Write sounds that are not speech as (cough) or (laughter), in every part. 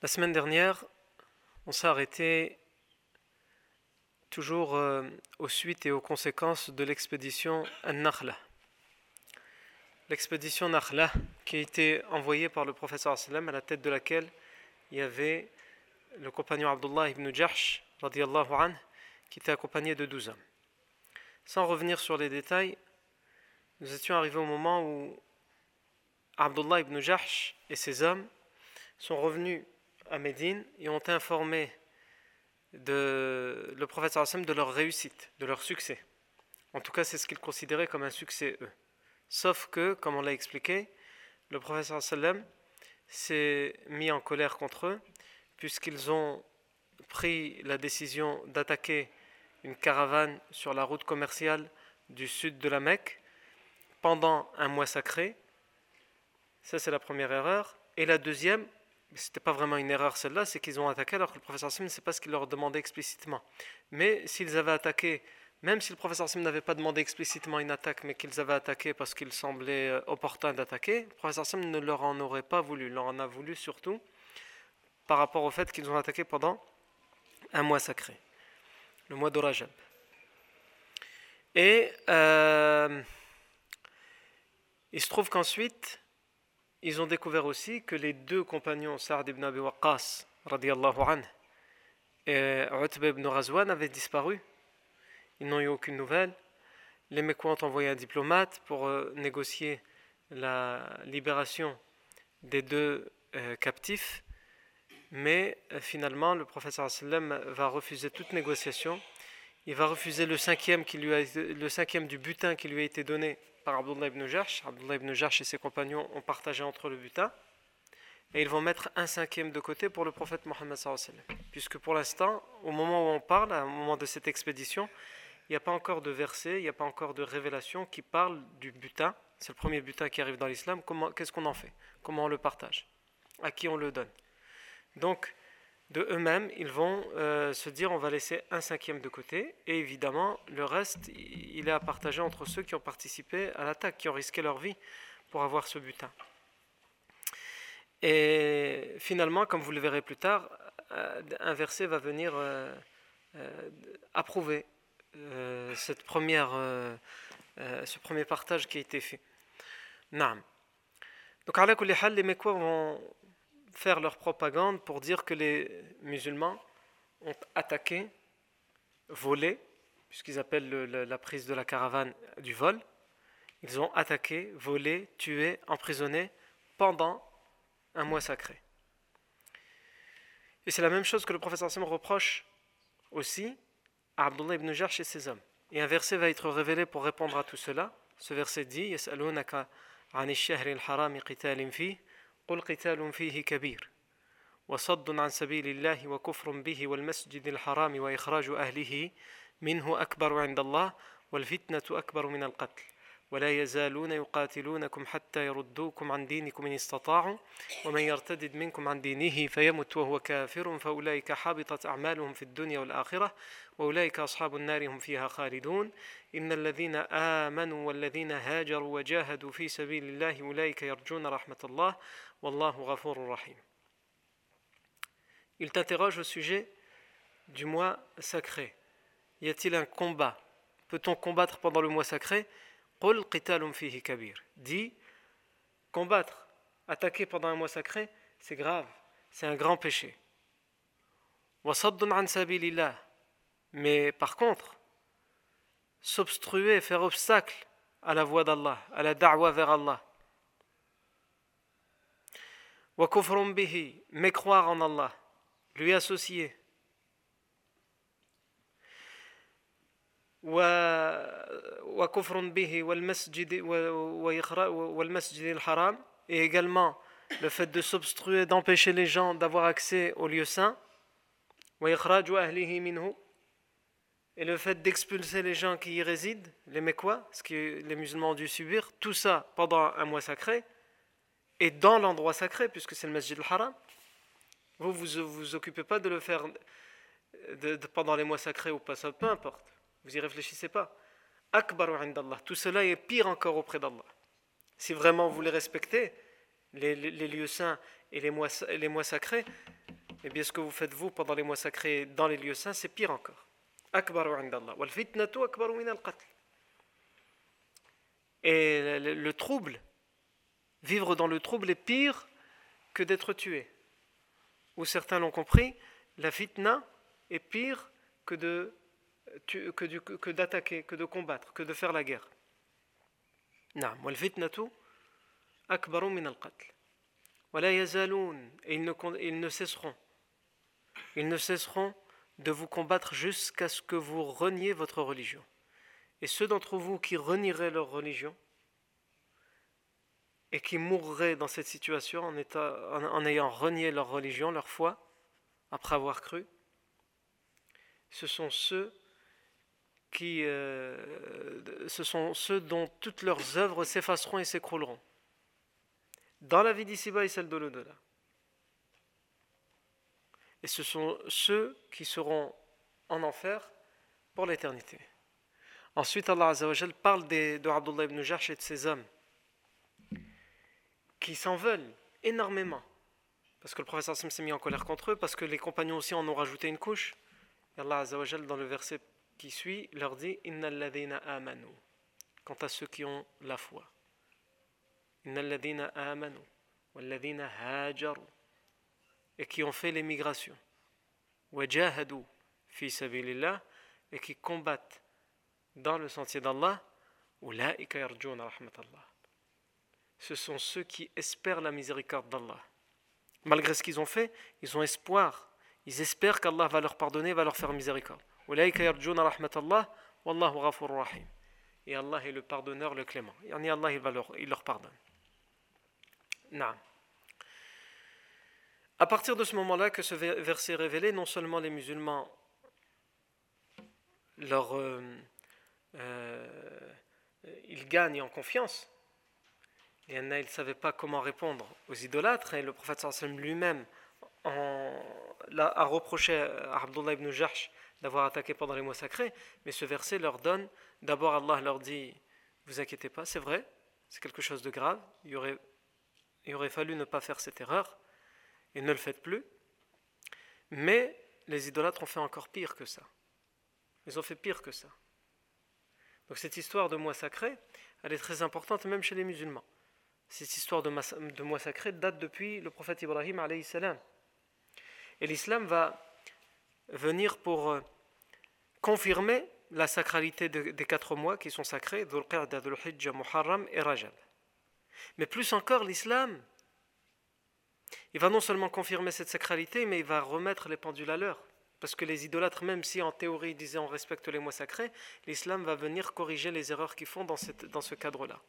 La semaine dernière, on s'est arrêté toujours euh, aux suites et aux conséquences de l'expédition An-Nakhla. L'expédition Nakhla qui a été envoyée par le professeur sallam à la tête de laquelle il y avait le compagnon Abdullah ibn Jahsh anhu, qui était accompagné de 12 hommes. Sans revenir sur les détails, nous étions arrivés au moment où Abdullah ibn Jahsh et ses hommes sont revenus à Médine et ont informé de, le prophète de leur réussite, de leur succès. En tout cas, c'est ce qu'ils considéraient comme un succès, eux. Sauf que, comme on l'a expliqué, le prophète s'est mis en colère contre eux, puisqu'ils ont pris la décision d'attaquer une caravane sur la route commerciale du sud de la Mecque pendant un mois sacré. Ça, c'est la première erreur. Et la deuxième, ce n'était pas vraiment une erreur celle-là, c'est qu'ils ont attaqué alors que le professeur Sim, n'est pas ce qu'il leur demandait explicitement. Mais s'ils avaient attaqué, même si le professeur Sim n'avait pas demandé explicitement une attaque, mais qu'ils avaient attaqué parce qu'il semblait euh, opportun d'attaquer, le professeur Sim ne leur en aurait pas voulu. Il leur en a voulu surtout par rapport au fait qu'ils ont attaqué pendant un mois sacré, le mois d'Orajab. Et euh, il se trouve qu'ensuite, ils ont découvert aussi que les deux compagnons, Sa'd ibn Abi Waqqas anhu, et Utba ibn Razwan, avaient disparu. Ils n'ont eu aucune nouvelle. Les Mécois ont envoyé un diplomate pour euh, négocier la libération des deux euh, captifs. Mais euh, finalement, le professeur va refuser toute négociation. Il va refuser le cinquième du butin qui lui a été donné par Abdullah ibn Jarsh. Abdullah ibn et ses compagnons ont partagé entre le butin. Et ils vont mettre un cinquième de côté pour le prophète Mohammed Puisque pour l'instant, au moment où on parle, au moment de cette expédition, il n'y a pas encore de verset, il n'y a pas encore de révélation qui parle du butin. C'est le premier butin qui arrive dans l'islam. Qu'est-ce qu'on en fait? Comment on le partage? À qui on le donne? Donc, de eux-mêmes, ils vont euh, se dire on va laisser un cinquième de côté, et évidemment, le reste, il est à partager entre ceux qui ont participé à l'attaque, qui ont risqué leur vie pour avoir ce butin. Et finalement, comme vous le verrez plus tard, euh, un verset va venir euh, approuver cette première, ce premier partage qui a été fait. Naam. Donc, les Mécois vont faire leur propagande pour dire que les musulmans ont attaqué, volé, puisqu'ils appellent la prise de la caravane du vol. Ils ont attaqué, volé, tué, emprisonné pendant un mois sacré. Et c'est la même chose que le professeur Sam reproche aussi à Abdullah ibn Jarsh et ses hommes. Et un verset va être révélé pour répondre à tout cela. Ce verset dit قل قتال فيه كبير وصد عن سبيل الله وكفر به والمسجد الحرام وإخراج أهله منه أكبر عند الله والفتنة أكبر من القتل. ولا يزالون يقاتلونكم حتى يردوكم عن دينكم إن استطاعوا ومن يرتد منكم عن دينه فيمت وهو كافر فأولئك حبطت أعمالهم في الدنيا والآخرة وأولئك أصحاب النار هم فيها خالدون. إن الذين آمنوا والذين هاجروا وجاهدوا في سبيل الله أولئك يرجون رحمة الله Wallahu rahim. Il t'interroge au sujet du mois sacré. Y a-t-il un combat? Peut-on combattre pendant le mois sacré? Dit combattre, attaquer pendant un mois sacré, c'est grave, c'est un grand péché. Mais par contre, s'obstruer, faire obstacle à la voie d'Allah, à la da'wa vers Allah, Wa kufrum bihi, en Allah, lui associer. Wa haram, et également le fait de s'obstruer, d'empêcher les gens d'avoir accès au lieu saint. Wa et le fait d'expulser les gens qui y résident, les Mekwa, ce que les musulmans ont dû subir, tout ça pendant un mois sacré et dans l'endroit sacré, puisque c'est le Masjid al-Haram. Vous vous vous occupez pas de le faire pendant les mois sacrés ou pas, ça peu importe. Vous y réfléchissez pas. Akbaru indallah. Tout cela est pire encore auprès d'Allah. Si vraiment vous les respectez, les, lieux saints et les mois, sacrés, eh bien ce que vous faites vous pendant les mois sacrés dans les lieux saints, c'est pire encore. Akbaru indallah. Et le, trouble, Vivre dans le trouble est pire que d'être tué. Ou certains l'ont compris, la fitna est pire que de que d'attaquer, que de combattre, que de faire la guerre. Et ils ne, ils ne cesseront. Ils ne cesseront de vous combattre jusqu'à ce que vous reniez votre religion. Et ceux d'entre vous qui renieraient leur religion, et qui mourraient dans cette situation en, ayant renié leur religion, leur foi, après avoir cru, ce sont ceux qui, euh, ce sont ceux dont toutes leurs œuvres s'effaceront et s'écrouleront. Dans la vie d'ici-bas et celle de l'au-delà. Et ce sont ceux qui seront en enfer pour l'éternité. Ensuite, Allah parle des, de Abdullah ibn Jahsh et de ses hommes qui s'en veulent énormément. Parce que le professeur s'est mis en colère contre eux, parce que les compagnons aussi en ont rajouté une couche. Et Allah dans le verset qui suit leur dit Inna amanu. Quant à ceux qui ont la foi. Inna amanu. Walladina hajaru. Et qui ont fait l'émigration. Wajahadu fi sabilillah. Et qui combattent dans le sentier d'Allah. Ce sont ceux qui espèrent la miséricorde d'Allah. Malgré ce qu'ils ont fait, ils ont espoir. Ils espèrent qu'Allah va leur pardonner, va leur faire miséricorde. Et Allah est le pardonneur, le clément. Allah, il, va leur, il leur pardonne. Non. À partir de ce moment-là que ce verset est révélé, non seulement les musulmans, euh, euh, ils gagnent en confiance, et ils ne savaient pas comment répondre aux idolâtres, et le prophète lui-même a reproché à Abdullah ibn Jahsh d'avoir attaqué pendant les mois sacrés, mais ce verset leur donne, d'abord Allah leur dit, vous inquiétez pas, c'est vrai, c'est quelque chose de grave, il aurait, il aurait fallu ne pas faire cette erreur, et ne le faites plus, mais les idolâtres ont fait encore pire que ça. Ils ont fait pire que ça. Donc cette histoire de mois sacré, elle est très importante même chez les musulmans. Cette histoire de, mois sacré date depuis le prophète Ibrahim alayhi salam. Et l'islam va venir pour euh, confirmer la sacralité des quatre mois qui sont sacrés, Dhul Qa'da, Dhul Hijjah, Muharram et Rajab. Mais plus encore, l'islam, il va non seulement confirmer cette sacralité, mais il va remettre les pendules à l'heure. Parce que les idolâtres, même si en théorie ils disaient on respecte les mois sacrés, l'islam va venir corriger les erreurs qu'ils font dans ce cadre-là.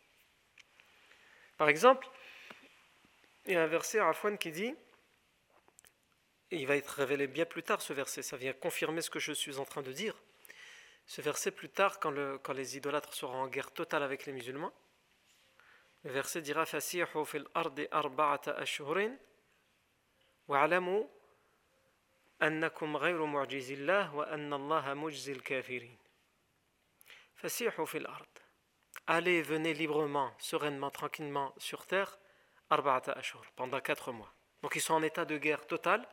Par exemple, il y a un verset à Afwan qui dit, et il va être révélé bien plus tard ce verset, ça vient confirmer ce que je suis en train de dire. Ce verset plus tard, quand, les idolâtres seront en guerre totale avec les musulmans, le verset dira Fasihu fil ardi arba'ata ashhurin wa'alamu annakum ghayru mu'jizillah wa anna Allah mujzil kafirin. Fasihu fil ard. Allez, venez librement, sereinement, tranquillement sur terre, أربعة أشهر, pendant quatre mois. Donc ils sont en état de guerre totale.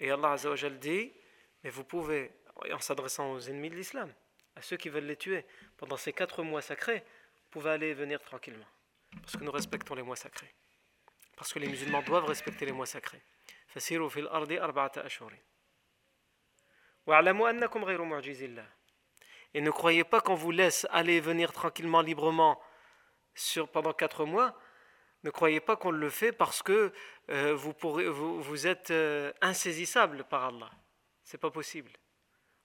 Et Allah Azzawajal dit, mais vous pouvez, en s'adressant aux ennemis de l'islam, à ceux qui veulent les tuer, pendant ces quatre mois sacrés, vous pouvez aller et venir tranquillement. Parce que nous respectons les mois sacrés. Parce que les musulmans doivent respecter les mois sacrés. et ne croyez pas qu'on vous laisse aller et venir tranquillement, librement sur, pendant quatre mois. Ne croyez pas qu'on le fait parce que euh, vous, êtes euh, insaisissable par Allah. C'est pas possible.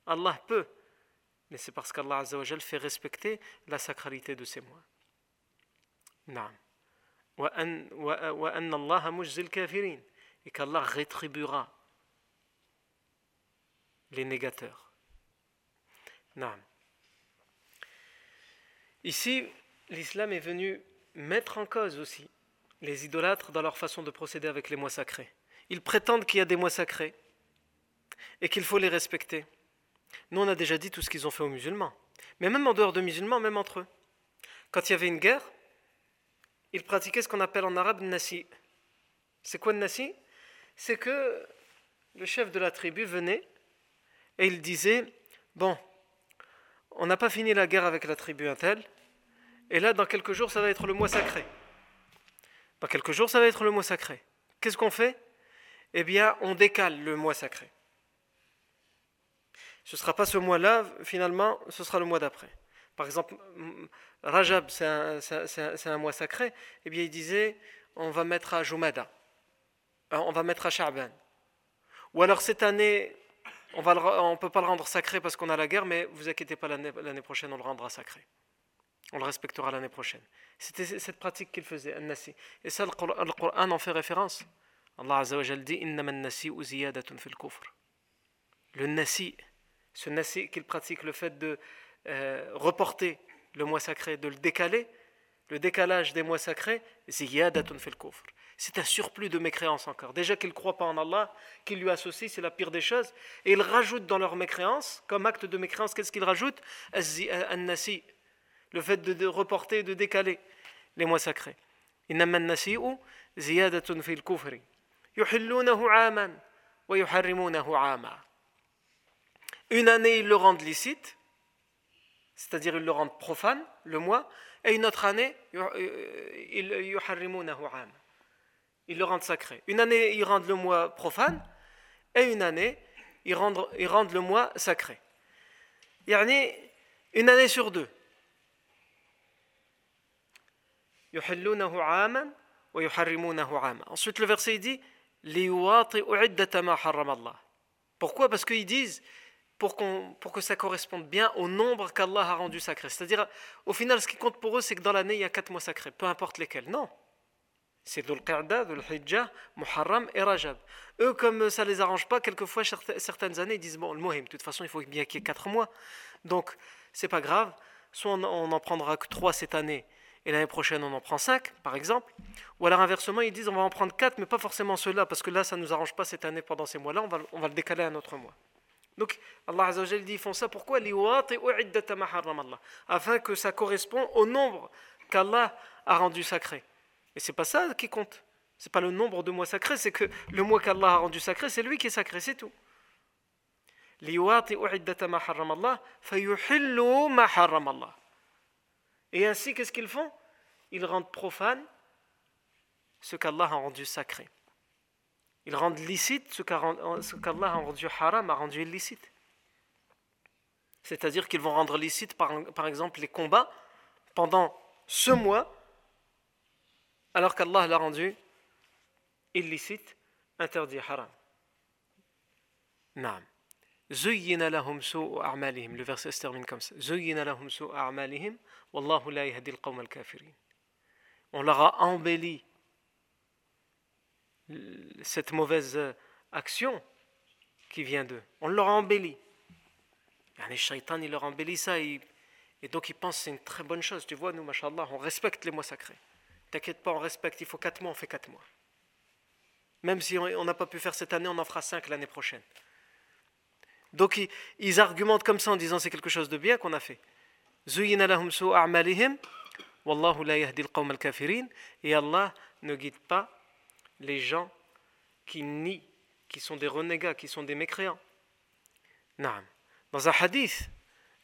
Allah peut, mais c'est parce qu'Allah fait respecter la sacralité de ces mois. Et qu'Allah rétribuera les négateurs. Ici, l'islam est venu mettre en cause aussi les idolâtres dans leur façon de procéder avec les mois sacrés. Ils prétendent qu'il y a des mois sacrés et qu'il faut les respecter. Nous, on a déjà dit tout ce qu'ils ont fait aux musulmans. Mais même en dehors de musulmans, même entre eux. Quand il y avait une guerre, ils pratiquaient ce qu'on appelle en arabe nasi. C'est quoi le nasi? C'est que le chef de la tribu venait et il disait Bon, on n'a pas fini la guerre avec la tribu intel, et là, dans quelques jours, ça va être le mois sacré. Dans quelques jours, ça va être le mois sacré. Qu'est-ce qu'on fait? Eh bien, on décale le mois sacré. Ce ne sera pas ce mois-là, finalement, ce sera le mois d'après. Par exemple, Rajab, c'est un, mois sacré, eh bien, il disait on va mettre à Jumada, euh, on va mettre à Sha'ban. Ou alors cette année, on ne peut pas le rendre sacré parce qu'on a la guerre, mais vous inquiétez pas, l'année prochaine, on le rendra sacré. On le respectera l'année prochaine. C'était cette pratique qu'il faisait, nasi Et ça, le Coran en fait référence. Allah Azza dit Le nasi, ce nasi qu'il pratique, le fait de euh, reporter le mois sacré, de le décaler, le décalage des mois sacrés, c'est un surplus de mécréance encore. Déjà qu'ils ne croient pas en Allah, qu'ils lui associent, c'est la pire des choses. Et ils rajoutent dans leur mécréance, comme acte de mécréance, qu'est-ce qu'ils rajoutent le fait de, reporter, de décaler les mois sacrés. Une année, ils le rendent licite, c'est-à-dire ils le rendent profane, le mois, et une autre année, ils le rendent sacré. Une année, ils rendent le mois profane, et une année, ils rendent, ils rendent le mois sacré. Une année sur deux. Ensuite, le verset dit Pourquoi? Parce qu'ils disent pour, pour, que ça corresponde bien au nombre qu'Allah a rendu sacré. C'est-à-dire, au final, ce qui compte pour eux, c'est que dans l'année, il y a quatre mois sacrés, peu importe lesquels. Non. C'est Dhul Qa'da, Dhul Hijjah, Muharram et Rajab. Eux, comme ça ne les arrange pas, quelquefois, certaines années, ils disent Bon, le Mohim, de toute façon, il faut bien qu'il y ait quatre mois. Donc, c'est pas grave. Soit on, on en prendra que trois cette année et l'année prochaine on en prend 5, par exemple. Ou alors inversement, ils disent on va en prendre 4, mais pas forcément ceux-là, parce que là, ça ne nous arrange pas cette année pendant ces mois-là, on va, on va le décaler à un autre mois. Donc, Allah Azzawajal dit ils font ça pourquoi? Afin que ça corresponde au nombre qu'Allah a rendu sacré. Et c'est pas ça qui compte. C'est pas le nombre de mois sacrés, c'est que le mois qu'Allah a rendu sacré, c'est lui qui est sacré, c'est tout. Et ainsi, qu'est-ce qu'ils font? Ils rendent profane ce qu'Allah a rendu sacré. Ils rendent licite ce qu'Allah a rendu haram, a rendu illicite. C'est-à-dire qu'ils vont rendre licite, par, par exemple, les combats pendant ce mois, alors qu'Allah l'a rendu illicite, interdit haram. Le verset se termine comme ça. On leur a embelli cette mauvaise action qui vient d'eux. On leur a embelli. Les shaitan, il leur embellit ça. Et, donc, ils pensent c'est une très bonne chose. Tu vois, nous, machallah, on respecte les mois sacrés. T'inquiète pas, on respecte. Il faut 4 mois, on fait 4 mois. Même si on n'a pas pu faire cette année, on en fera 5 l'année prochaine. Donc, ils, argumentent comme ça en disant c'est quelque chose de bien qu'on a fait. Et Allah ne guide pas les gens qui nient, qui sont des renégats, qui sont des mécréants. Dans un hadith,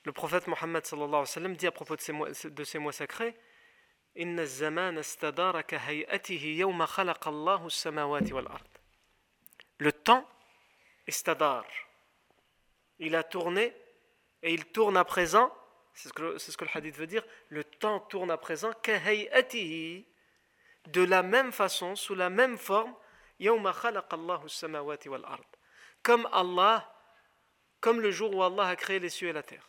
le prophète Mohammed dit à propos de ces mois sacrés le temps, istadar, il a tourné et il tourne à présent, c'est ce, que, ce que le hadith veut dire, le temps tourne à présent, de la même façon, sous la même forme, comme Allah, comme le jour où Allah a créé les cieux et la terre.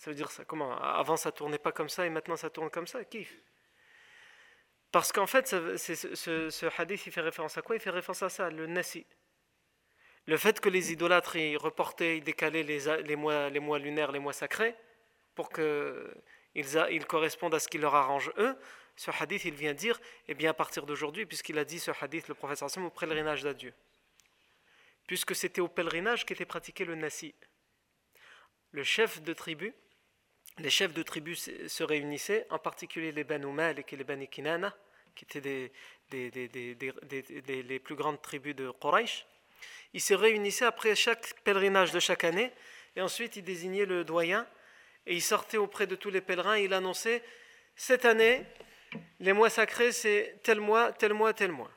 Ça veut dire ça. Comment Avant ça tournait pas comme ça et maintenant ça tourne comme ça Kiff. Parce qu'en fait, ce, hadith, il fait référence à quoi? Il fait référence à ça, le nasi. Le fait que les idolâtres ils reportaient, ils décalaient les, mois, les lunaires, les mois sacrés, pour qu'ils ils correspondent à ce qui leur arrange eux, ce hadith, il vient dire, eh bien à partir d'aujourd'hui, puisqu'il a dit ce hadith, le professeur Hassan, au pèlerinage d'adieu. Puisque c'était au pèlerinage qu'était pratiqué le nasi. Le chef de tribu, les chefs de tribu se réunissaient, en particulier les Banu Malik et les Bani Kinana, qui étaient des, les plus grandes tribus de Quraysh. Ils se réunissaient après chaque pèlerinage de chaque année, et ensuite ils désignaient le doyen, et ils sortaient auprès de tous les pèlerins, et il annonçait Cette année, les mois sacrés, c'est tel mois, tel mois, tel mois.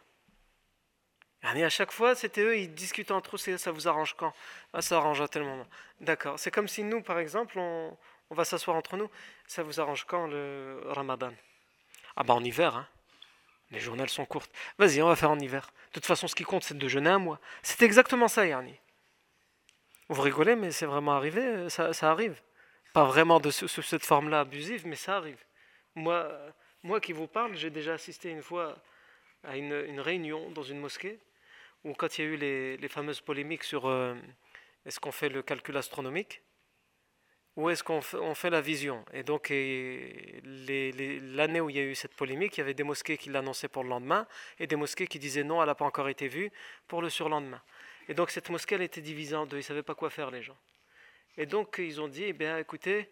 Et à chaque fois, c'était eux, ils discutaient entre eux, ça vous arrange quand? Ah, Ça arrange à tel moment. D'accord. C'est comme si nous, par exemple, on, on va s'asseoir entre nous. Ça vous arrange quand le ramadan? Ah bah en hiver, hein. Les journaux sont courtes. Vas-y, on va faire en hiver. De toute façon, ce qui compte, c'est de jeûner un mois. C'est exactement ça, Yarni. Vous rigolez, mais c'est vraiment arrivé, ça, ça, arrive. Pas vraiment sous cette forme-là abusive, mais ça arrive. Moi, moi qui vous parle, j'ai déjà assisté une fois à une, réunion dans une mosquée où quand il y a eu les, fameuses polémiques sur euh, est-ce qu'on fait le calcul astronomique ou est-ce qu'on fait, la vision Et donc l'année où il y a eu cette polémique, il y avait des mosquées qui l'annonçaient pour le lendemain et des mosquées qui disaient non, elle n'a pas encore été vue pour le surlendemain. Et donc cette mosquée, elle était divisée en deux, ils ne savaient pas quoi faire les gens. Et donc ils ont dit, eh bien écoutez,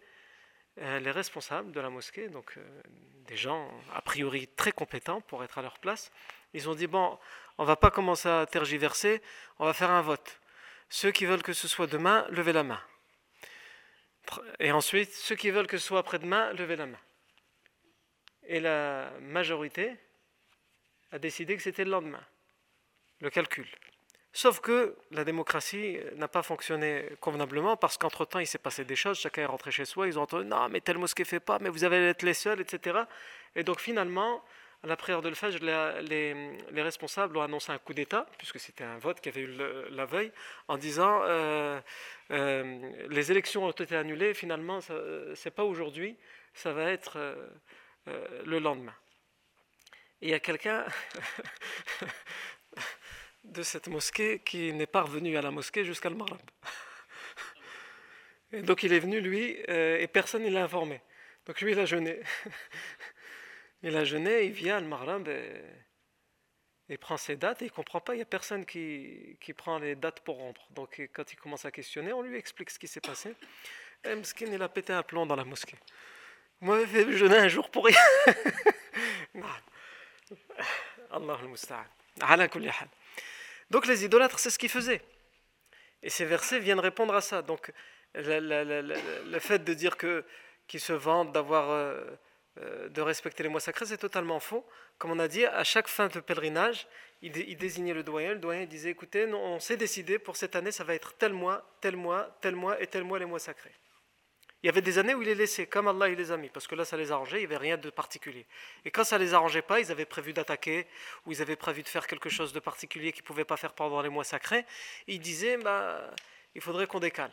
euh, les responsables de la mosquée, donc euh, des gens a priori très compétents pour être à leur place, ils ont dit bon, on va pas commencer à tergiverser, on va faire un vote. Ceux qui veulent que ce soit demain, levez la main. Et ensuite, ceux qui veulent que ce soit après-demain, levez la main. Et la majorité a décidé que c'était le lendemain, le calcul. Sauf que la démocratie n'a pas fonctionné convenablement parce qu'entre-temps, il s'est passé des choses, chacun est rentré chez soi, ils ont entendu non, mais telle mosquée fait pas, mais vous allez être les seuls, etc. Et donc finalement, à la prière de l'Fajr, les, les, responsables ont annoncé un coup d'État, puisque c'était un vote qui avait eu la veille, en disant euh, euh, les élections ont été annulées, finalement, ce n'est pas aujourd'hui, ça va être euh, le lendemain. Il y a quelqu'un (laughs) de cette mosquée qui n'est pas revenu à la mosquée jusqu'à le Marab. Et donc il est venu, lui, et personne ne l'a informé. Donc lui, il a jeûné. (laughs) il a jeûné, il vient, le Marab, et, il prend ses dates, et il ne comprend pas, il n'y a personne qui, qui, prend les dates pour rompre. Donc quand il commence à questionner, on lui explique ce qui s'est passé. Et Mskin, il a pété un plomb dans la mosquée. Moi, j'ai fait jeûner un jour pour rien. (laughs) Allah hal. Donc les idolâtres, c'est ce qu'ils faisaient. Et ces versets viennent répondre à ça. Donc le, fait de dire que qu'ils se vantent d'avoir euh, de respecter les mois sacrés, c'est totalement faux. Comme on a dit, à chaque fin de pèlerinage, il, désignait le doyen. Le doyen disait écoutez, on s'est décidé pour cette année, ça va être tel mois, tel mois, tel mois et tel mois les mois sacrés. Il y avait des années où il les laissait, comme Allah il les a mis, parce que là ça les arrangeait, il n'y avait rien de particulier. Et quand ça les arrangeait pas, ils avaient prévu d'attaquer, ou ils avaient prévu de faire quelque chose de particulier qu'ils ne pouvaient pas faire pendant les mois sacrés, ils disaient, bah, il faudrait qu'on décale.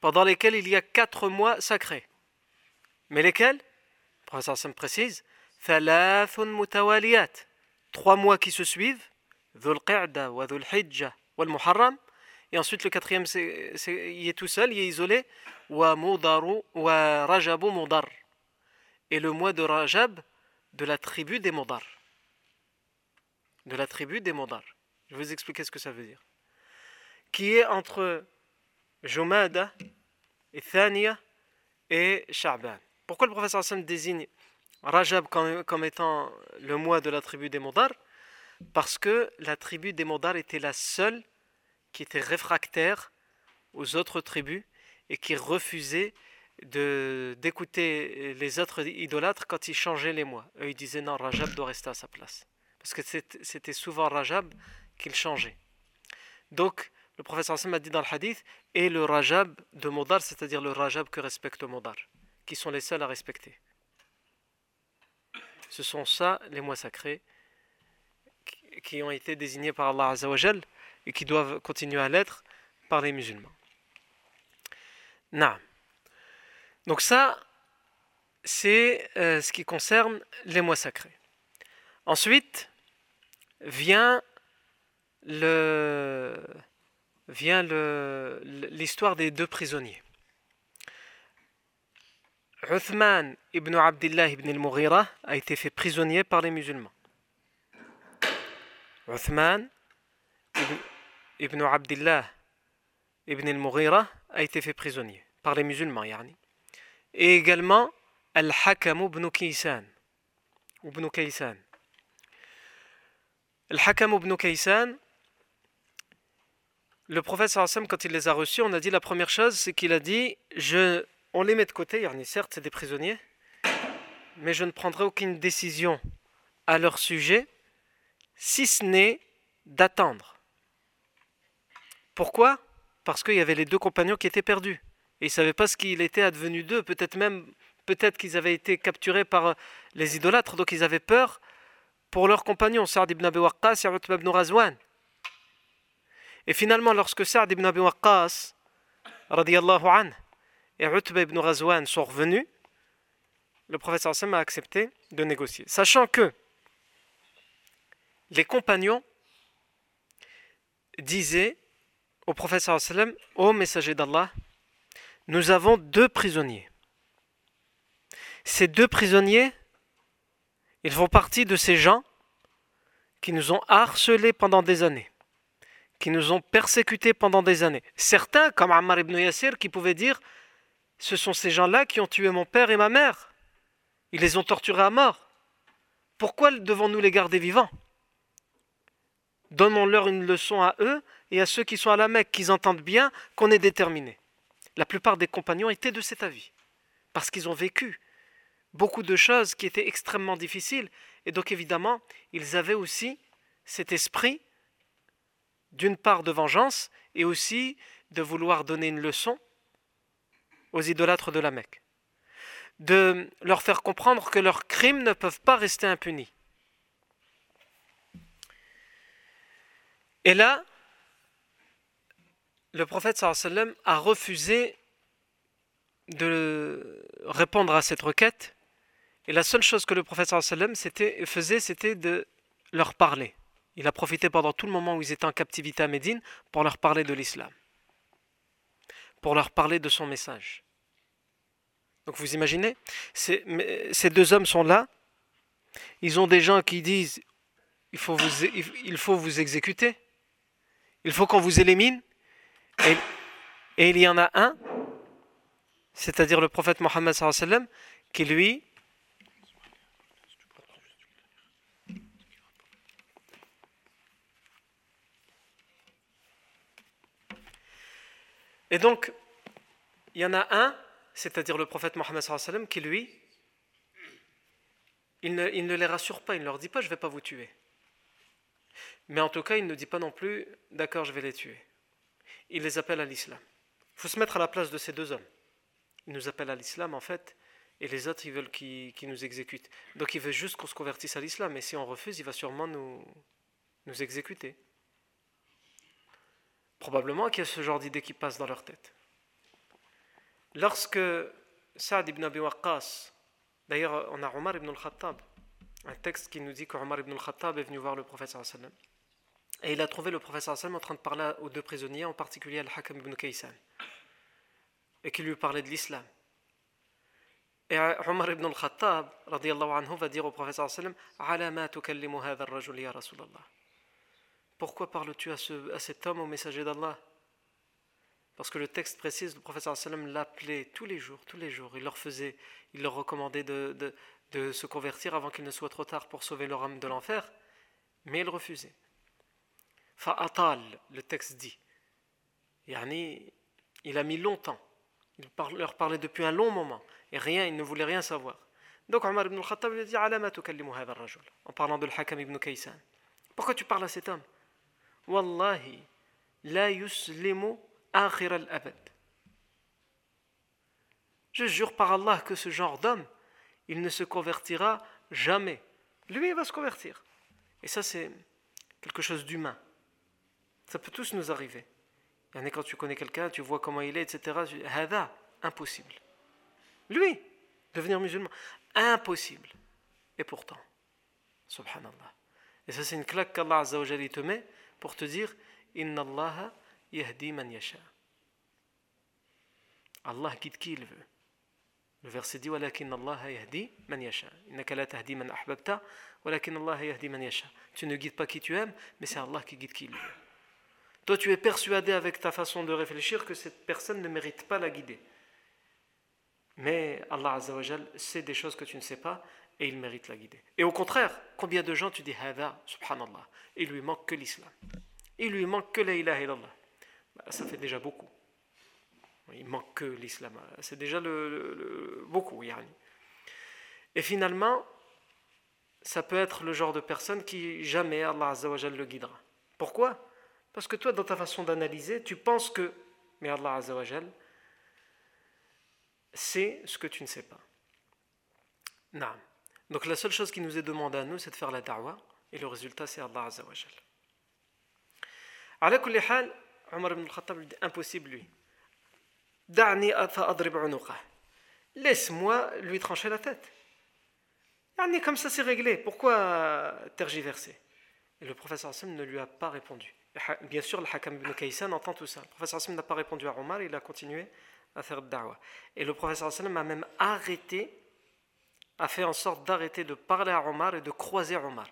Pendant lesquels il y a 4 mois sacrés. Mais lesquels? Le professeur Sam précise Trois mois qui se suivent et ensuite le quatrième il est tout seul, il est isolé. Et le mois de Rajab de la tribu des Modar de la tribu des Modar je vais vous expliquer ce que ça veut dire qui est entre Jumada et Thania et Sha'ban pourquoi le professeur Hassan désigne Rajab comme, étant le mois de la tribu des Modar parce que la tribu des Modar était la seule qui était réfractaire aux autres tribus et qui refusait d'écouter les autres idolâtres quand ils changeaient les mois. Eux, ils disaient non, Rajab doit rester à sa place. Parce que c'était souvent Rajab qu'il changeait. Donc, le professeur Hassan a dit dans le hadith, et le Rajab de Modar, c'est-à-dire le Rajab que respecte Modar, qui sont les seuls à respecter. Ce sont ça les mois sacrés qui ont été désignés par Allah Azzawajal et qui doivent continuer à l'être par les musulmans. Donc ça, c'est euh, ce qui concerne les mois sacrés. Ensuite vient le vient l'histoire des deux prisonniers. Uthman ibn Abdullah ibn al-Mughira a été fait prisonnier par les musulmans. Uthman ibn, Abdullah ibn al-Mughira a été fait prisonnier par les musulmans. Et également Al-Hakam ibn Kaysan. Ibn Kaysan. Al-Hakam ibn Kaysan, le prophète quand il les a reçus, on a dit la première chose, c'est qu'il a dit je on les met de côté, certes c'est des prisonniers, mais je ne prendrai aucune décision à leur sujet, si ce n'est d'attendre. Pourquoi? Parce qu'il y avait les deux compagnons qui étaient perdus. Et ils ne savaient pas ce qu'il était advenu d'eux. Peut-être même, peut-être qu'ils avaient été capturés par les idolâtres, donc ils avaient peur pour leurs compagnons, Sa'd ibn Abi Waqqas et ibn Razwan. Et finalement, lorsque Sa'd ibn Abi Waqqas, anhu, et Utba ibn Razwan sont revenus, le prophète sallam a accepté de négocier. Sachant que les compagnons disaient au prophète sallam, ô messager d'Allah, nous avons deux prisonniers. Ces deux prisonniers, ils font partie de ces gens qui nous ont harcelés pendant des années, qui nous ont persécutés pendant des années. Certains, comme Ammar ibn Yassir, qui pouvaient dire ce sont ces gens-là qui ont tué mon père et ma mère. Ils les ont torturés à mort. Pourquoi devons-nous les garder vivants? Donnons-leur une leçon à eux et à ceux qui sont à la Mecque, qu'ils entendent bien qu'on est déterminé. La plupart des compagnons étaient de cet avis, parce qu'ils ont vécu beaucoup de choses qui étaient extrêmement difficiles, et donc évidemment, ils avaient aussi cet esprit, d'une part de vengeance, et aussi de vouloir donner une leçon aux idolâtres de la Mecque, de leur faire comprendre que leurs crimes ne peuvent pas rester impunis. Et là, le prophète sallam a refusé de répondre à cette requête. Et la seule chose que le prophète sallam faisait, c'était de leur parler. Il a profité pendant tout le moment où ils étaient en captivité à Médine pour leur parler de l'islam. Pour leur parler de son message. Donc vous imaginez, ces, deux hommes sont là, ils ont des gens qui disent il faut vous, exécuter, il faut qu'on vous élimine, et, et, il y en a un, c'est-à-dire le prophète Mohammed qui lui Et donc, il y en a un, c'est-à-dire le prophète Mohammed qui lui, il ne, les rassure pas, il ne leur dit pas je ne vais pas vous tuer. Mais en tout cas, il ne dit pas non plus, d'accord, je vais les tuer. Il les appelle à l'islam. Il faut se mettre à la place de ces deux hommes. Il nous appelle à l'islam, en fait, et les autres, ils veulent qu'ils nous exécutent. Donc il veut juste qu'on se convertisse à l'islam, et si on refuse, il va sûrement nous, nous exécuter. Probablement qu'il y a ce genre d'idée qui passe dans leur tête. Lorsque Saad ibn Abi Waqqas, d'ailleurs on a Omar ibn al-Khattab, un texte qui nous dit qu'Omar ibn al-Khattab est venu voir le prophète sallam, et il a trouvé le prophète sallam en train de parler aux deux prisonniers, en particulier Al-Hakam ibn Kaysan, et qui lui parlait de l'islam. Et Omar ibn al-Khattab anhu, va dire au prophète sallam, Pourquoi parles-tu à, cet homme, au messager d'Allah? Parce que le texte précise, le professeur sallam l'appelait tous les jours, tous les jours. Il leur faisait, il leur recommandait de, se convertir avant qu'il ne soit trop tard pour sauver leur âme de l'enfer, mais ils refusaient. Fa'atal, le texte dit. Yani, il a mis longtemps. Il leur parlait depuis un long moment. Et rien, il ne voulait rien savoir. Donc Omar ibn al-Khattab lui dit En parlant de l'Hakam ibn Kaysan. Pourquoi tu parles à cet homme? Wallahi, la yuslimu je jure par Allah que ce genre d'homme, il ne se convertira jamais. Lui, il va se convertir. Et ça, c'est quelque chose d'humain. Ça peut tous nous arriver. A quand tu connais quelqu'un, tu vois comment il est, etc. Hada, impossible. Lui, devenir musulman, impossible. Et pourtant, subhanallah. Et ça, c'est une claque qu'Allah te met pour te dire Inna Allah yahdi man yasha. Allah guide qui il veut. Le verset dit yahdi man yasha. Innaka la tahdi man ahbabta walakin yahdi man yasha. Tu ne guides pas qui tu aimes, mais c'est Allah qui guide qui il veut. Toi, tu es persuadé avec ta façon de réfléchir que cette personne ne mérite pas la guider. Mais Allah sait des choses que tu ne sais pas et il mérite la guider. Et au contraire, combien de gens tu dis Hada, subhanallah, il lui manque que l'islam. Il lui manque que la ilaha illallah. Bah, ça fait déjà beaucoup. Il manque que l'islam. C'est déjà le, beaucoup. Et finalement, ça peut être le genre de personne qui jamais Allah Azzawajal le guidera. Pourquoi? Parce que toi, dans ta façon d'analyser, tu penses que, mais Allah Azzawajal, c'est ce que tu ne sais pas. Non. Donc la seule chose qui nous est demandée à nous, c'est de faire la da'wah, et le résultat, c'est Allah Azzawajal. À hal, Omar ibn al-Khattab dit impossible lui. Laisse-moi lui trancher la tête. Comme ça, c'est réglé. Pourquoi tergiverser? Et le professeur Hassan ne lui a pas répondu. Bien sûr, le Hakam ibn Kaysan entend tout ça. Le professeur Hassan n'a pas répondu à Omar, il a continué à faire da'wah. Et le professeur Hassan a même arrêté, a fait en sorte d'arrêter de parler à Omar et de croiser Omar.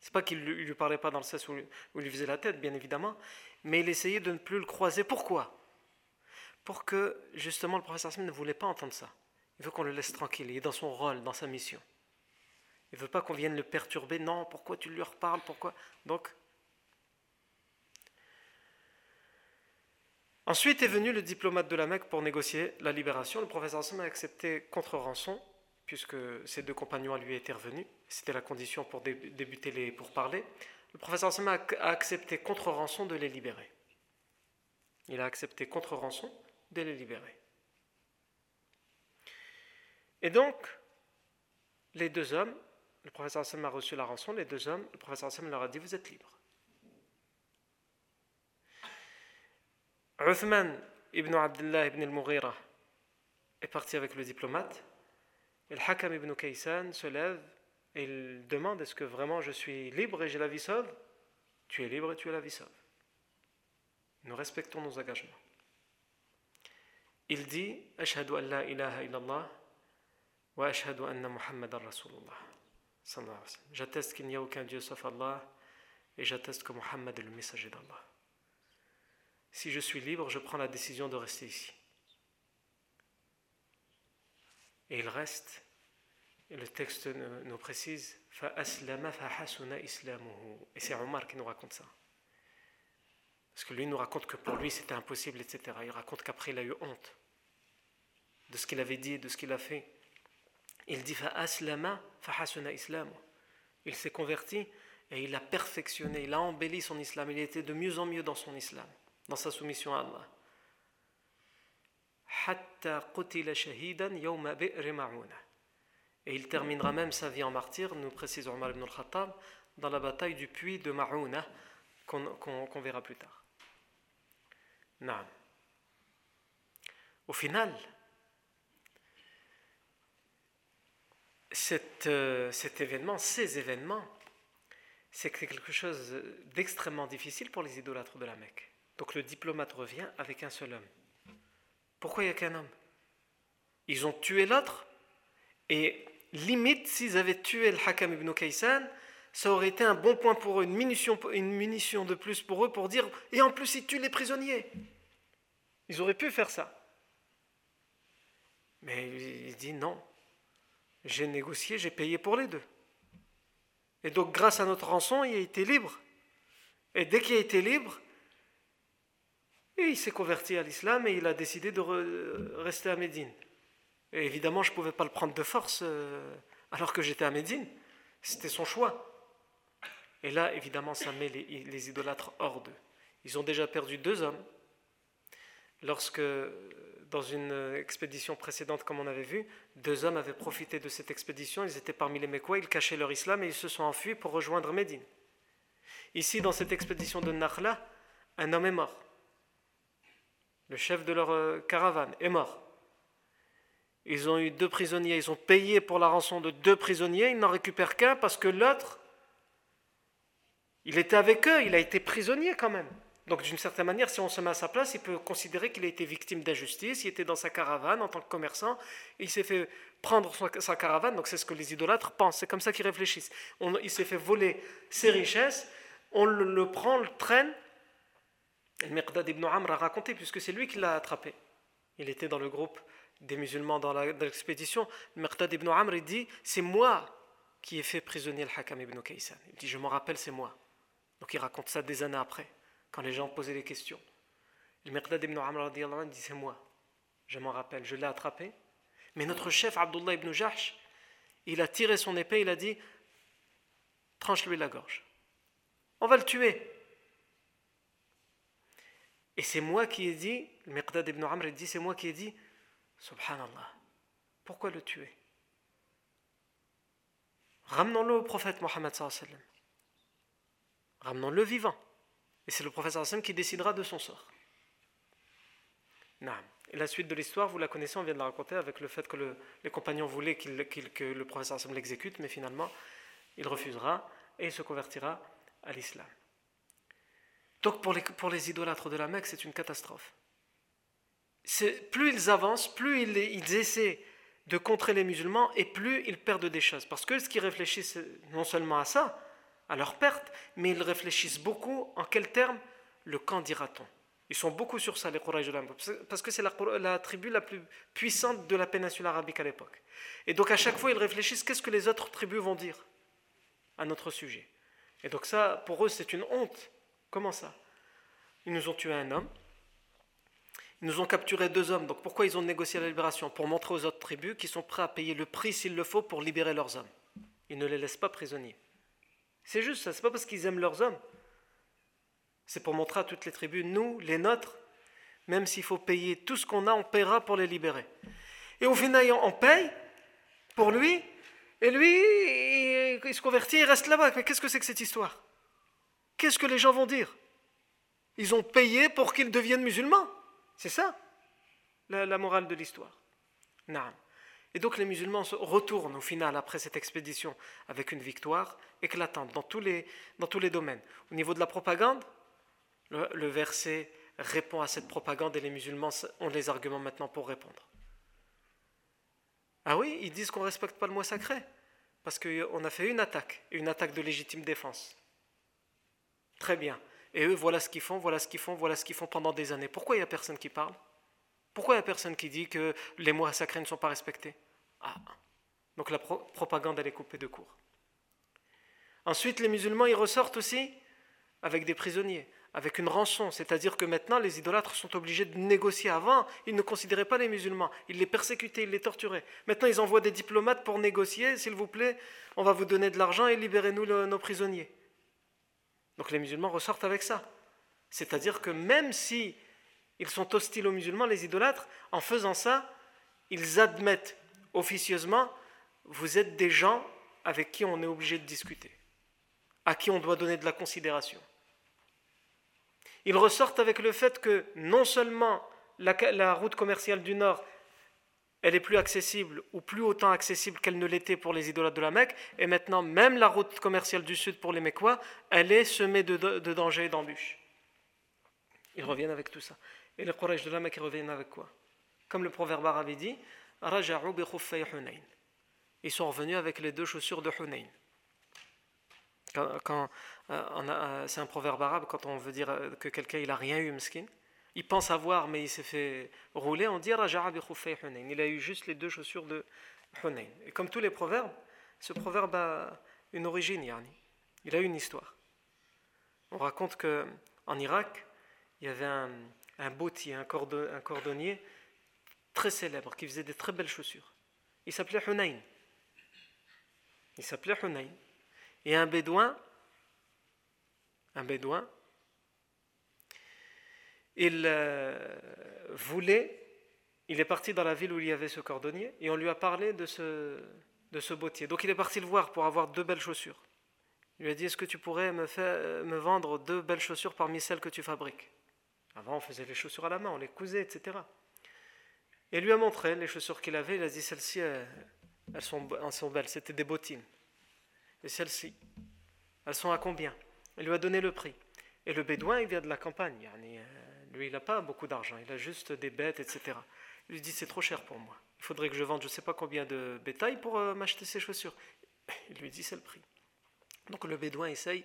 C'est pas qu'il ne lui parlait pas dans le sens où il lui faisait la tête, bien évidemment, mais il essayait de ne plus le croiser. Pourquoi? Pour que justement le professeur Hassan ne voulait pas entendre ça. Il veut qu'on le laisse tranquille, il est dans son rôle, dans sa mission. Il ne veut pas qu'on vienne le perturber. Non, pourquoi tu lui reparles? Pourquoi? Donc. Ensuite est venu le diplomate de la Mecque pour négocier la libération. Le professeur Hassan a accepté contre rançon, puisque ses deux compagnons lui étaient revenus. C'était la condition pour débuter les pourparlers. Le professeur Hassan a accepté contre rançon de les libérer. Il a accepté contre rançon de les libérer. Et donc, les deux hommes, le professeur Hassan a reçu la rançon, les deux hommes, le professeur Hassan leur a dit Vous êtes libres. Uthman ibn Abdullah ibn al-Mughira est parti avec le diplomate. Et le Hakam ibn Kaysan se lève et il demande Est-ce que vraiment je suis libre et j'ai la vie sauve? Tu es libre et tu as la vie sauve. Nous respectons nos engagements. Il dit Ashhadu an la ilaha illallah wa ashhadu anna Muhammadan Rasulullah. J'atteste qu'il n'y a aucun Dieu sauf Allah et j'atteste que Muhammad est le messager d'Allah. Si je suis libre, je prends la décision de rester ici. Et il reste, et le texte nous précise Et c'est Omar qui nous raconte ça. Parce que lui nous raconte que pour lui c'était impossible, etc. Il raconte qu'après il a eu honte de ce qu'il avait dit de ce qu'il a fait. Il dit Il s'est converti Et il a perfectionné, il a embelli son islam, il était de mieux en mieux dans son islam, dans sa soumission à Allah. Et il terminera même sa vie en martyr, nous précise Omar ibn al-Khattab, dans la bataille du puits de Marouna, qu'on verra plus tard. Au final, euh, cet événement, ces événements, c'est quelque chose d'extrêmement difficile pour les idolâtres de la Mecque. Donc le diplomate revient avec un seul homme. Pourquoi il n'y a qu'un homme? Ils ont tué l'autre et limite s'ils avaient tué le Hakam ibn Kaysan, ça aurait été un bon point pour eux, une munition, une munition de plus pour eux pour dire et en plus ils tuent les prisonniers. Ils auraient pu faire ça. Mais il dit non, j'ai négocié, j'ai payé pour les deux. Et donc, grâce à notre rançon, il a été libre. Et dès qu'il a été libre, il s'est converti à l'islam et il a décidé de rester à Médine. Et évidemment, je ne pouvais pas le prendre de force euh, alors que j'étais à Médine. C'était son choix. Et là, évidemment, ça met les, les idolâtres hors d'eux. Ils ont déjà perdu deux hommes. Lorsque dans une expédition précédente, comme on avait vu, deux hommes avaient profité de cette expédition, ils étaient parmi les Mekwa, ils cachaient leur islam et ils se sont enfuis pour rejoindre Médine. Ici, dans cette expédition de Nakhla, un homme est mort. Le chef de leur euh, caravane est mort. Ils ont eu deux prisonniers, ils ont payé pour la rançon de deux prisonniers, ils n'en récupèrent qu'un parce que l'autre, il était avec eux, il a été prisonnier quand même. Donc d'une certaine manière, si on se met à sa place, il peut considérer qu'il a été victime d'injustice, il était dans sa caravane en tant que commerçant, il s'est fait prendre sa caravane, donc c'est ce que les idolâtres pensent, c'est comme ça qu'ils réfléchissent. il s'est fait voler ses richesses, on le, prend, on le traîne. Et Miqdad ibn Amr a raconté, puisque c'est lui qui l'a attrapé. Il était dans le groupe des musulmans dans l'expédition. Miqdad ibn Amr il dit, c'est moi qui ai fait prisonnier le Hakam ibn Kaysan. Il dit, je m'en rappelle, c'est moi. Donc il raconte ça des années après quand les gens posaient des questions. Le Miqdad ibn Amr dit C'est moi, je m'en rappelle, je l'ai attrapé. Mais notre chef, Abdullah ibn Jahsh, il a tiré son épée, il a dit Tranche-lui la gorge. On va le tuer. Et c'est moi qui ai dit, Miqdad ibn Amr dit C'est moi qui ai dit Subhanallah, pourquoi le tuer? Ramenons-le au prophète Mohammed Ramenons-le vivant. Et c'est le professeur Hassan qui décidera de son sort. Et la suite de l'histoire, vous la connaissez, on vient de la raconter avec le fait que les compagnons voulaient que le professeur Hassan l'exécute, mais finalement, il refusera et il se convertira à l'islam. Donc pour les, pour les idolâtres de la Mecque, c'est une catastrophe. Plus ils avancent, plus ils, ils, essaient de contrer les musulmans et plus ils perdent des choses. Parce que ce qu'ils réfléchissent non seulement à ça, à leur perte, mais ils réfléchissent beaucoup en quels termes le camp dira-t-on. Ils sont beaucoup sur ça, les Quraysh de parce que c'est la, tribu la plus puissante de la péninsule arabique à l'époque. Et donc à chaque fois, ils réfléchissent qu'est-ce que les autres tribus vont dire à notre sujet? Et donc ça, pour eux, c'est une honte. Comment ça? Ils nous ont tué un homme, ils nous ont capturé deux hommes. Donc pourquoi ils ont négocié la libération? Pour montrer aux autres tribus qu'ils sont prêts à payer le prix s'il le faut pour libérer leurs hommes. Ils ne les laissent pas prisonniers. C'est juste ça, c'est pas parce qu'ils aiment leurs hommes. C'est pour montrer à toutes les tribus, nous, les nôtres, même s'il faut payer tout ce qu'on a, on paiera pour les libérer. Et au final, on paye pour lui, et lui, il, se convertit, il reste là-bas. Mais qu'est-ce que c'est que cette histoire? Qu'est-ce que les gens vont dire? Ils ont payé pour qu'ils deviennent musulmans. C'est ça, la, morale de l'histoire. Et donc les musulmans se retournent au final après cette expédition avec une victoire éclatante dans tous les, dans tous les domaines. Au niveau de la propagande, le, verset répond à cette propagande et les musulmans ont les arguments maintenant pour répondre. Ah oui, ils disent qu'on ne respecte pas le mot sacré parce qu'on a fait une attaque, une attaque de légitime défense. Très bien. Et eux, voilà ce qu'ils font, voilà ce qu'ils font, voilà ce qu'ils font pendant des années. Pourquoi il n'y a personne qui parle? Pourquoi il n'y a personne qui dit que les mots sacrés ne sont pas respectés? Ah. Donc la propagande, elle est coupée de court. Ensuite, les musulmans, ils ressortent aussi avec des prisonniers, avec une rançon. C'est-à-dire que maintenant, les idolâtres sont obligés de négocier. Avant, ils ne considéraient pas les musulmans. Ils les persécutaient, ils les torturaient. Maintenant, ils envoient des diplomates pour négocier. S'il vous plaît, on va vous donner de l'argent et libérez-nous nos prisonniers. Donc les musulmans ressortent avec ça. C'est-à-dire que même si ils sont hostiles aux musulmans, les idolâtres, en faisant ça, ils admettent officieusement, vous êtes des gens avec qui on est obligé de discuter, à qui on doit donner de la considération. Ils ressortent avec le fait que non seulement la, route commerciale du Nord, elle est plus accessible ou plus autant accessible qu'elle ne l'était pour les idolâtres de la Mecque, et maintenant même la route commerciale du Sud pour les Mécois, elle est semée de, dangers et d'embûches. Ils reviennent avec tout ça. Et les Quraysh de la Mecque reviennent avec quoi? Comme le proverbe arabe dit, ils sont revenus avec les deux chaussures de Hunayn. Euh, euh, c'est un proverbe arabe quand on veut dire euh, que quelqu'un il a rien eu, miskin. Il pense avoir, mais il s'est fait rouler. On dit Il a eu juste les deux chaussures de Hunayn. Et comme tous les proverbes, ce proverbe a une origine, yani. Il a une histoire. On raconte que en Irak, il y avait un, un un, un cordonnier très célèbre qui faisait des très belles chaussures. Il s'appelait Hunayn. Il s'appelait Hunayn. Et un bédouin, un bédouin, il euh, voulait, il est parti dans la ville où il y avait ce cordonnier et on lui a parlé de ce, de ce bottier. Donc il est parti le voir pour avoir deux belles chaussures. Il lui a dit Est-ce que tu pourrais me, faire, me vendre deux belles chaussures parmi celles que tu fabriques? Avant, on faisait les chaussures à la main, on les cousait, etc. Et il lui a montré les chaussures qu'il avait. Il a dit Celles-ci, elles, sont, elles sont belles. C'était des bottines. Et celles-ci, elles sont à combien? Il lui a donné le prix. Et le bédouin, il vient de la campagne. Euh, lui, il n'a pas beaucoup d'argent. Il a juste des bêtes, etc. Il lui dit C'est trop cher pour moi. Il faudrait que je vende je ne sais pas combien de bétail pour euh, m'acheter ces chaussures. (laughs) Il lui dit C'est le prix. Donc le bédouin essaye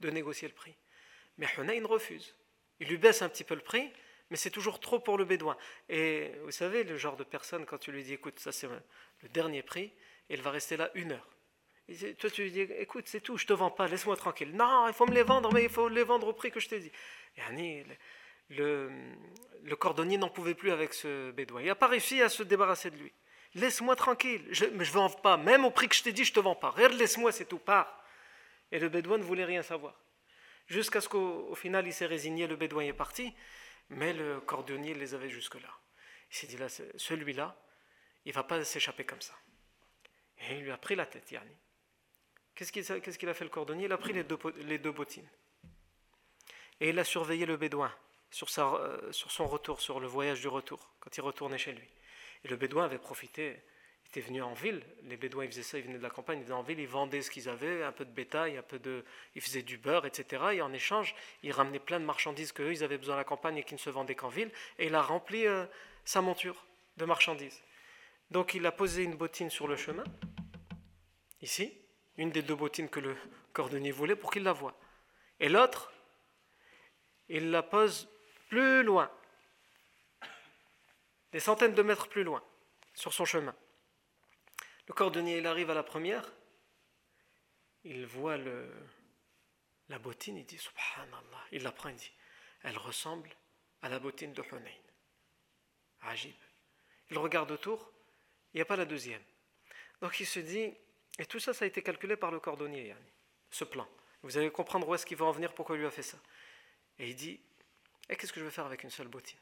de négocier le prix. Mais Hunayn refuse. Il lui baisse un petit peu le prix, mais c'est toujours trop pour le bédouin. Et vous savez, le genre de personne, quand tu lui dis, écoute, ça c'est le dernier prix, il va rester là une heure. Toi, tu lui dis, écoute, c'est tout, je te vends pas, laisse-moi tranquille. Non, il faut me les vendre, mais il faut les vendre au prix que je t'ai dit. Et le, cordonnier n'en pouvait plus avec ce bédouin. Il n'a pas réussi à se débarrasser de lui. Laisse-moi tranquille, je ne vends pas, même au prix que je t'ai dit, je te vends pas. Laisse-moi, c'est tout, pars. Et le bédouin ne voulait rien savoir. Jusqu'à ce qu'au final, il s'est résigné, le bédouin est parti. Mais le cordonnier les avait jusque-là. Il s'est dit là, celui-là, il ne va pas s'échapper comme ça. Et il lui a pris la tête, Yanni. Qu'est-ce qu'il a fait le cordonnier? Il a pris les deux, bottines. Et il a surveillé le bédouin sur, sa, euh, sur son retour, sur le voyage du retour, quand il retournait chez lui. Et le bédouin avait profité étaient venus en ville. Les Bédouins, ils faisaient ça, ils venaient de la campagne, ils venaient en ville, ils vendaient ce qu'ils avaient, un peu de bétail, un peu de, ils faisaient du beurre, etc. Et en échange, ils ramenaient plein de marchandises qu'eux, ils avaient besoin à la campagne et qui ne se vendaient qu'en ville. Et il a rempli euh, sa monture de marchandises. Donc il a posé une bottine sur le chemin, ici, une des deux bottines que le cordonnier voulait pour qu'il la voie. Et l'autre, il la pose plus loin, des centaines de mètres plus loin, sur son chemin. Le cordonnier, il arrive à la première, il voit le, la bottine, il dit Subhanallah. Il la prend, il dit Elle ressemble à la bottine de Hunayn. Ajib. Il regarde autour, il n'y a pas la deuxième. Donc il se dit Et tout ça, ça a été calculé par le cordonnier, ce plan. Vous allez comprendre où est-ce qu'il va en venir, pourquoi il lui a fait ça. Et il dit Et qu'est-ce que je vais faire avec une seule bottine?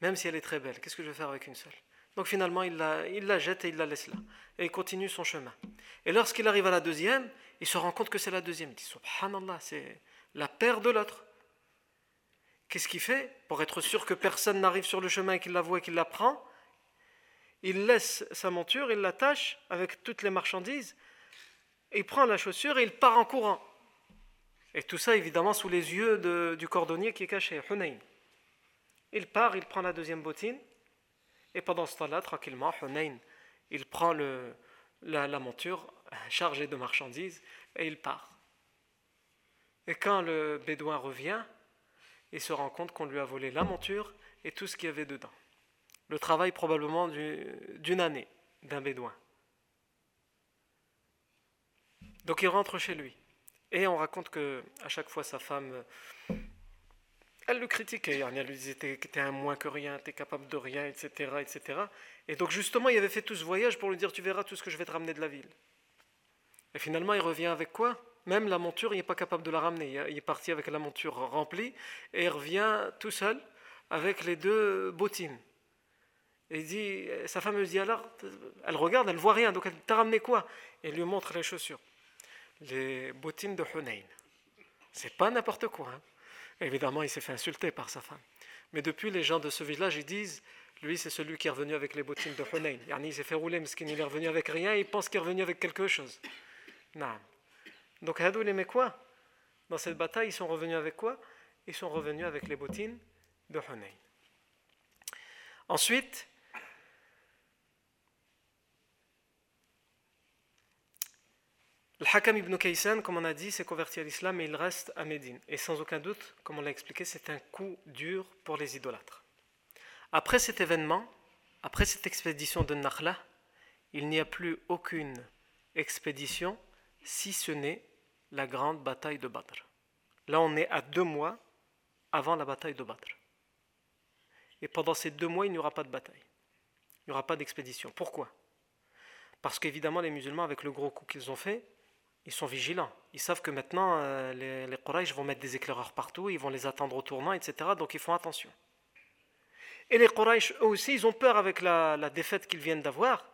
Même si elle est très belle, qu'est-ce que je vais faire avec une seule? Donc finalement, il la, jette et il la laisse là. Et il continue son chemin. Et lorsqu'il arrive à la deuxième, il se rend compte que c'est la deuxième. Il dit Subhanallah, c'est la paire de l'autre. Qu'est-ce qu'il fait? Pour être sûr que personne n'arrive sur le chemin et qu'il la voit et qu'il la prend, il laisse sa monture, il l'attache avec toutes les marchandises, il prend la chaussure et il part en courant. Et tout ça, évidemment, sous les yeux du cordonnier qui est caché, Hunayn. Il part, il prend la deuxième bottine, et pendant ce temps-là, tranquillement, Hunayn, il prend la, monture (laughs) chargée de marchandises et il part. Et quand le bédouin revient, il se rend compte qu'on lui a volé la monture et tout ce qu'il y avait dedans. Le travail probablement d'une année d'un bédouin. Donc il rentre chez lui. Et on raconte que à chaque fois sa femme elle le critiquait, elle lui disait T'es un moins que rien, t'es capable de rien, etc., etc. Et donc, justement, il avait fait tout ce voyage pour lui dire Tu verras tout ce que je vais te ramener de la ville. Et finalement, il revient avec quoi? Même la monture, il n'est pas capable de la ramener. Il est parti avec la monture remplie et il revient tout seul avec les deux bottines. Et il dit, sa femme lui dit alors, elle regarde, elle voit rien, donc elle t'a ramené quoi? Et lui montre les chaussures, les bottines de Hunayn. C'est pas n'importe quoi. Hein. Évidemment, il s'est fait insulter par sa femme. Mais depuis, les gens de ce village, ils disent, lui, c'est celui qui est revenu avec les bottines de Hunayn. Il s'est fait rouler, mais il est revenu avec rien, il pense qu'il est revenu avec quelque chose. Non. Donc, Hadou, les quoi? Dans cette bataille, ils sont revenus avec quoi? Ils sont revenus avec les bottines de Hunayn. Ensuite, le Hakam ibn Kaysan, comme on a dit, s'est converti à l'islam et il reste à Médine. Et sans aucun doute, comme on l'a expliqué, c'est un coup dur pour les idolâtres. Après cet événement, après cette expédition de Nakhla, il n'y a plus aucune expédition si ce n'est la grande bataille de Badr. Là, on est à deux mois avant la bataille de Badr. Et pendant ces deux mois, il n'y aura pas de bataille. Il n'y aura pas d'expédition. Pourquoi? Parce qu'évidemment, les musulmans, avec le gros coup qu'ils ont fait, ils sont vigilants. Ils savent que maintenant, euh, les, les vont mettre des éclaireurs partout, ils vont les attendre au tournant, etc. Donc ils font attention. Et les Quraysh, eux aussi, ils ont peur avec la, la défaite qu'ils viennent d'avoir.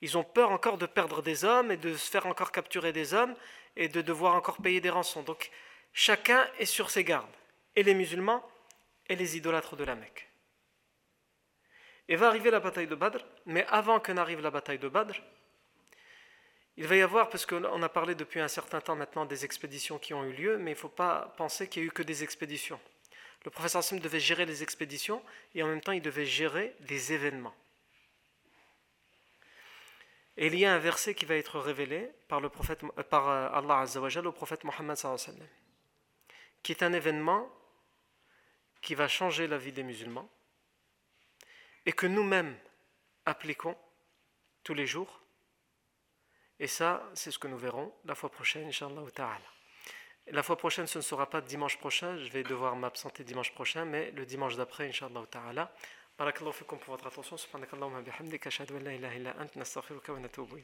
Ils ont peur encore de perdre des hommes et de se faire encore capturer des hommes et de devoir encore payer des rançons. Donc chacun est sur ses gardes. Et les musulmans et les idolâtres de la Mecque. Et va arriver la bataille de Badr, mais avant que n'arrive la bataille de Badr, il va y avoir, parce qu'on a parlé depuis un certain temps maintenant des expéditions qui ont eu lieu, mais il ne faut pas penser qu'il n'y a eu que des expéditions. Le professeur Hassim devait gérer les expéditions et en même temps il devait gérer des événements. Et il y a un verset qui va être révélé par, le prophète, euh, par euh, Allah au prophète Mohammed qui est un événement qui va changer la vie des musulmans et que nous-mêmes appliquons tous les jours. Et ça, c'est ce que nous verrons la fois prochaine, Inch'Allah ta'ala. La fois prochaine, ce ne sera pas dimanche prochain, je vais devoir m'absenter dimanche prochain, mais le dimanche d'après, Inch'Allah ta'ala. Barakallahu fikum pour votre attention. Subhanakallahu wa bihamdika ashhadu an la ilaha illa ant nastaghfiruka wa natubu ilayk.